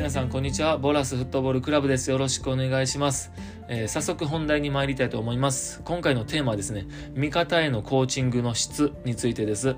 皆さんこんにちは。ボラスフットボールクラブです。よろしくお願いします、えー、早速本題に参りたいと思います。今回のテーマはですね味方へのコーチングの質についてです。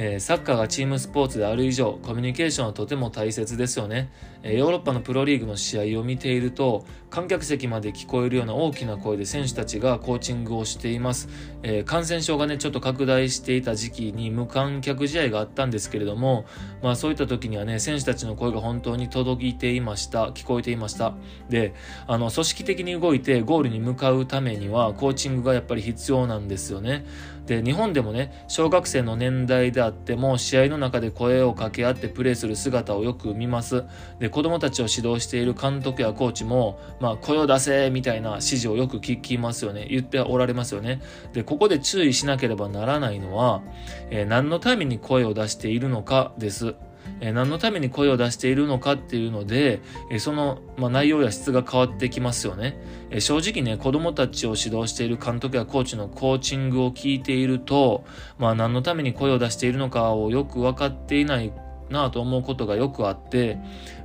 えー、サッカーがチームスポーツである以上、コミュニケーションはとても大切ですよね。えー、ヨーロッパのプロリーグの試合を見ていると、観客席まで聞こえるような大きな声で選手たちがコーチングをしています。えー、感染症がね、ちょっと拡大していた時期に無観客試合があったんですけれども、まあそういった時にはね、選手たちの声が本当に届いていました。聞こえていました。で、あの、組織的に動いてゴールに向かうためには、コーチングがやっぱり必要なんですよね。で、日本でもね、小学生の年代であっても、試合の中で声を掛け合ってプレーする姿をよく見ます。で、子供たちを指導している監督やコーチも、まあ、声を出せみたいな指示をよく聞きますよね。言っておられますよね。で、ここで注意しなければならないのは、えー、何のために声を出しているのかです。え何のために声を出しているのかっていうので、えその、ま、内容や質が変わってきますよね、え正直ね、子供たちを指導している監督やコーチのコーチングを聞いていると、まあ、何のために声を出しているのかをよく分かっていないなぁと思うことがよくあって、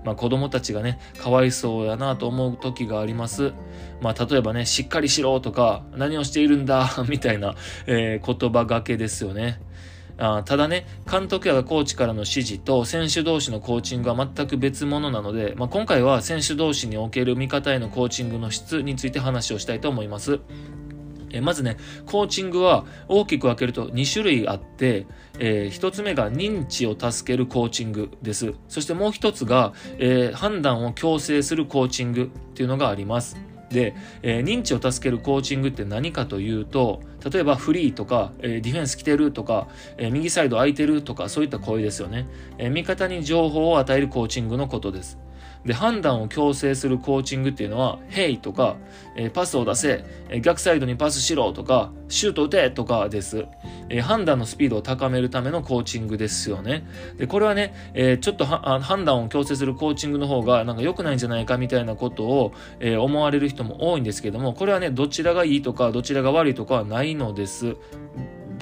まあ子供たちがね、かわいそうやなぁと思う時があります。まあ例えばね、しっかりしろとか、何をしているんだ みたいな、えー、言葉がけですよね。あただね、監督やコーチからの指示と選手同士のコーチングは全く別物なので、まあ、今回は選手同士における味方へのコーチングの質について話をしたいと思います。えまずね、コーチングは大きく分けると2種類あって、えー、1つ目が認知を助けるコーチングです。そしてもう1つが、えー、判断を強制するコーチングっていうのがあります。で、えー、認知を助けるコーチングって何かというと、例えばフリーとか、えー、ディフェンス来てるとか、えー、右サイド空いてるとか、そういった声ですよね。え味方に情報を与えるコーチングのことです。で、判断を強制するコーチングっていうのは、ヘイとか、えー、パスを出せ、えー、逆サイドにパスしろとか、シュート打てとかです。えー、判断のスピードを高めるためのコーチングですよね。で、これはね、えちょっと判断を強制するコーチングの方がなんか良くないんじゃないかみたいなことを、え思われる人も多いんですけども、これはね、どちらがいいとか、どちらが悪いとかはないのです。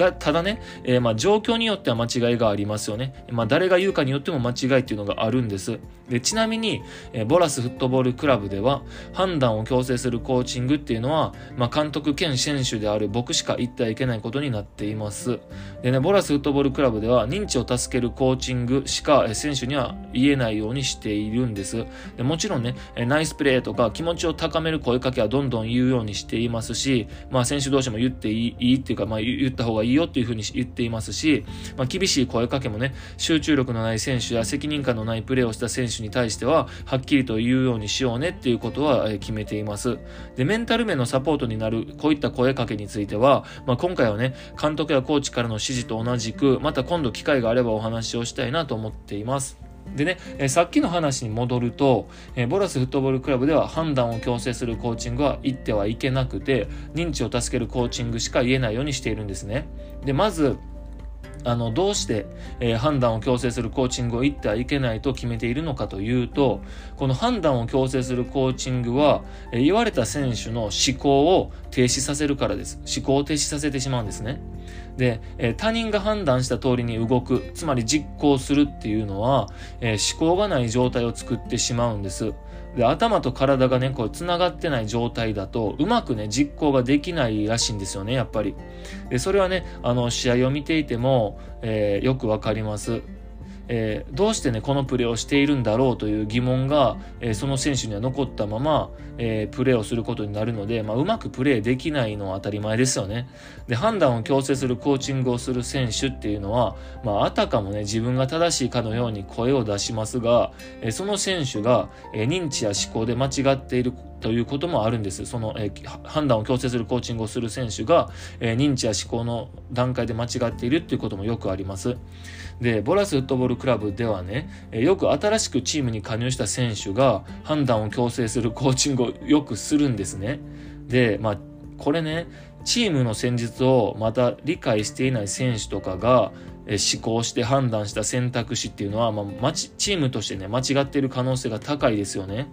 だただね、えー、まあ状況によっては間違いがありますよね。まあ誰が言うかによっても間違いっていうのがあるんです。でちなみに、えー、ボラスフットボールクラブでは判断を強制するコーチングっていうのは、まあ監督兼選手である僕しか言ってはいけないことになっています。でね、ボラスフットボールクラブでは認知を助けるコーチングしか選手には言えないようにしているんです。でもちろんね、ナイスプレーとか気持ちを高める声かけはどんどん言うようにしていますし、まあ選手同士も言っていいっていうか、まあ言った方がいいいよっていうふうに言っていますし、まあ、厳しい声かけもね、集中力のない選手や責任感のないプレーをした選手に対しては、はっきりと言うようにしようねっていうことは決めています。で、メンタル面のサポートになる、こういった声かけについては、まあ、今回はね、監督やコーチからの指示と同じく、また今度機会があればお話をしたいなと思っています。でね、えさっきの話に戻ると、えボラスフットボールクラブでは判断を強制するコーチングは言ってはいけなくて、認知を助けるコーチングしか言えないようにしているんですね。で、まず、あの、どうして、えー、判断を強制するコーチングを言ってはいけないと決めているのかというと、この判断を強制するコーチングは、えー、言われた選手の思考を停止させるからです。思考を停止させてしまうんですね。で、えー、他人が判断した通りに動く、つまり実行するっていうのは、え思考がない状態を作ってしまうんです。で、頭と体がね、こう、繋がってない状態だと、うまくね、実行ができないらしいんですよね、やっぱり。で、それはね、あの、試合を見ていても、えー、よくわかります。えー、どうしてね、このプレーをしているんだろうという疑問が、えー、その選手には残ったまま、えー、プレーをすることになるので、まあ、うまくプレーできないのは当たり前ですよね。で、判断を強制するコーチングをする選手っていうのは、まあ、あたかもね、自分が正しいかのように声を出しますが、えその選手が、え認知や思考で間違っているということもあるんです。その、え判断を強制するコーチングをする選手が、え認知や思考の段階で間違っているっていうこともよくあります。で、ボラスフットボールクラブではね、よく新しくチームに加入した選手が判断を強制するコーチングをよくするんですね。で、まあ、これね、チームの戦術をまた理解していない選手とかが、思考して判断した選択肢っていうのは、まあ、チームとしてね、間違っている可能性が高いですよね。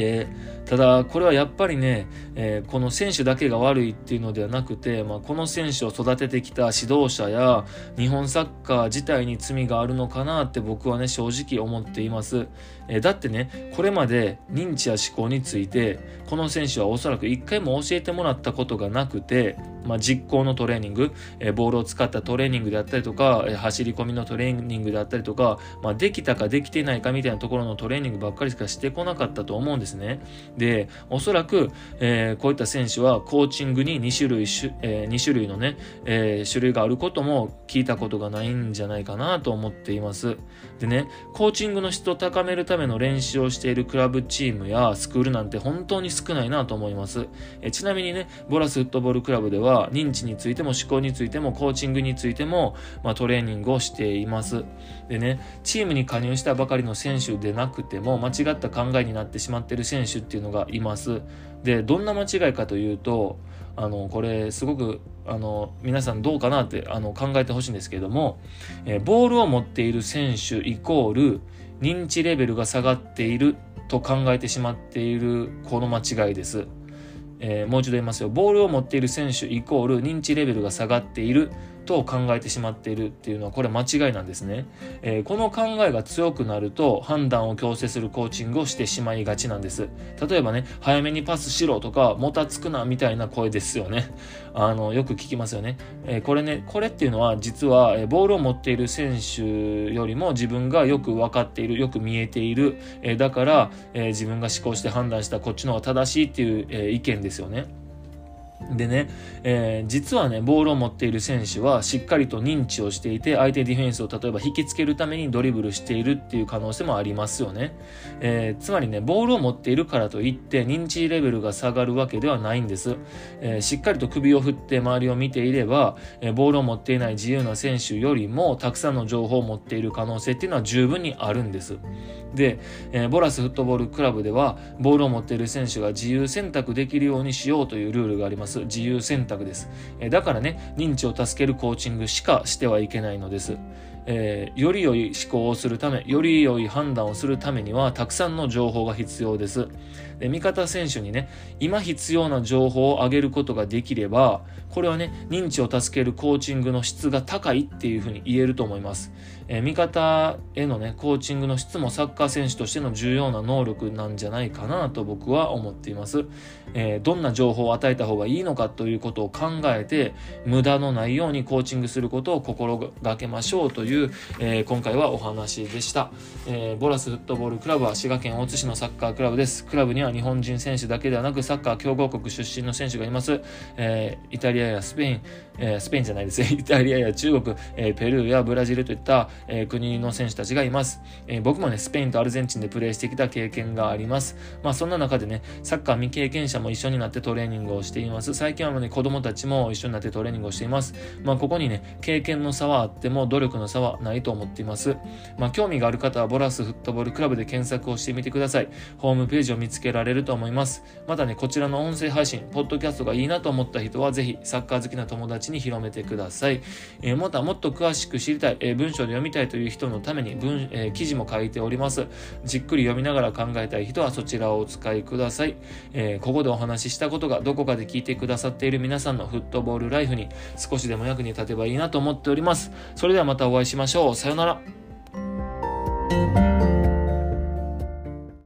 で、ただ、これはやっぱりね、えー、この選手だけが悪いっていうのではなくて、まあ、この選手を育ててきた指導者や日本サッカー自体に罪があるのかなって僕はね、正直思っています。えー、だってね、これまで認知や思考について、この選手はおそらく一回も教えてもらったことがなくて、まあ、実行のトレーニング、えー、ボールを使ったトレーニングであったりとか、え走り込みのトレーニングであったりとか、まあ、できたかできてないかみたいなところのトレーニングばっかりしかしてこなかったと思うんですね。で、おそらく、えー、こういった選手はコーチングに2種類、えー、2種類のね、えー、種類があることも聞いたことがないんじゃないかなと思っています。でね、コーチングの質を高めるための練習をしているクラブチームやスクールなんて本当に少ないなと思います。えちなみにね、ボラスフットボールクラブでは認知についても思考についてもコーチングについても、まあ、トレーニングをしています。でね、チームに加入したばかりの選手でなくても間違った考えになってしまっている選手っていうのがいます。で、どんな間違いかというと、あの、これすごく、あの、皆さんどうかなってあの考えてほしいんですけれども、えー、ボールを持っている選手イコール認知レベルが下がっていると考えてしまっているこの間違いです。えー、もう一度言いますよ。ボールを持っている選手イコール認知レベルが下がっていると考えてしまっているっていうのはこれ間違いなんですね、えー、この考えが強くなると判断を強制するコーチングをしてしまいがちなんです。例えばね早めにパスしろとかもたつくなみたいな声ですよね。あのよく聞きますよね、えー、これねこれっていうのは実は、えボールを持っている選手よりも自分がよく分かっているよく見えている、えー、だから、え自分が思考して判断したこっちの方が正しいっていう、え意見ですよね。でね、えー、実はね、ボールを持っている選手はしっかりと認知をしていて、相手ディフェンスを例えば引きつけるためにドリブルしているっていう可能性もありますよね。えー、つまりね、ボールを持っているからといって認知レベルが下がるわけではないんです。えー、しっかりと首を振って周りを見ていれば、えボールを持っていない自由な選手よりもたくさんの情報を持っている可能性っていうのは十分にあるんです。で、えボラスフットボールクラブでは、ボールを持っている選手が自由選択できるようにしようというルールがあります。。自由選択です。だからね、認知を助けるコーチングしかしてはいけないのです。えー、より良い思考をするため、より良い判断をするためには、たくさんの情報が必要です。で味方選手にね、今必要な情報を上げることができれば、これはね、認知を助けるコーチングの質が高いっていうふうに言えると思います。えー、味方へのね、コーチングの質もサッカー選手としての重要な能力なんじゃないかなと僕は思っています。えー、どんな情報を与えた方がいいのかということを考えて、無駄のないようにコーチングすることを心がけましょうという、いうえー、今回はお話でした。えボラスフットボールクラブは滋賀県大津市のサッカークラブです。クラブには日本人選手だけではなく、サッカー強豪国出身の選手がいます。えイタリアやスペイン、えスペインじゃないですね。イタリアや中国、えペルーやブラジルといった、えー、国の選手たちがいます、えー、僕もね、スペインとアルゼンチンでプレーしてきた経験があります。まあそんな中でね、サッカー未経験者も一緒になってトレーニングをしています。最近はね、子供たちも一緒になってトレーニングをしています。まあここにね、経験の差はあっても努力の差はないと思っています。まあ興味がある方はボラスフットボールクラブで検索をしてみてください。ホームページを見つけられると思います。またね、こちらの音声配信、ポッドキャストがいいなと思った人はぜひサッカー好きな友達に広めてください。えー、またもっと詳しく知りたい、えー、文章で読みたいという人のために文、えー、記事も書いております。じっくり読みながら考えたい人はそちらをお使いください。え、ここでお話ししたことがどこかで聞いてくださっている皆さんのフットボールライフに少しでも役に立てばいいなと思っております。それではまたお会いしましょう。しましょう。さよなら。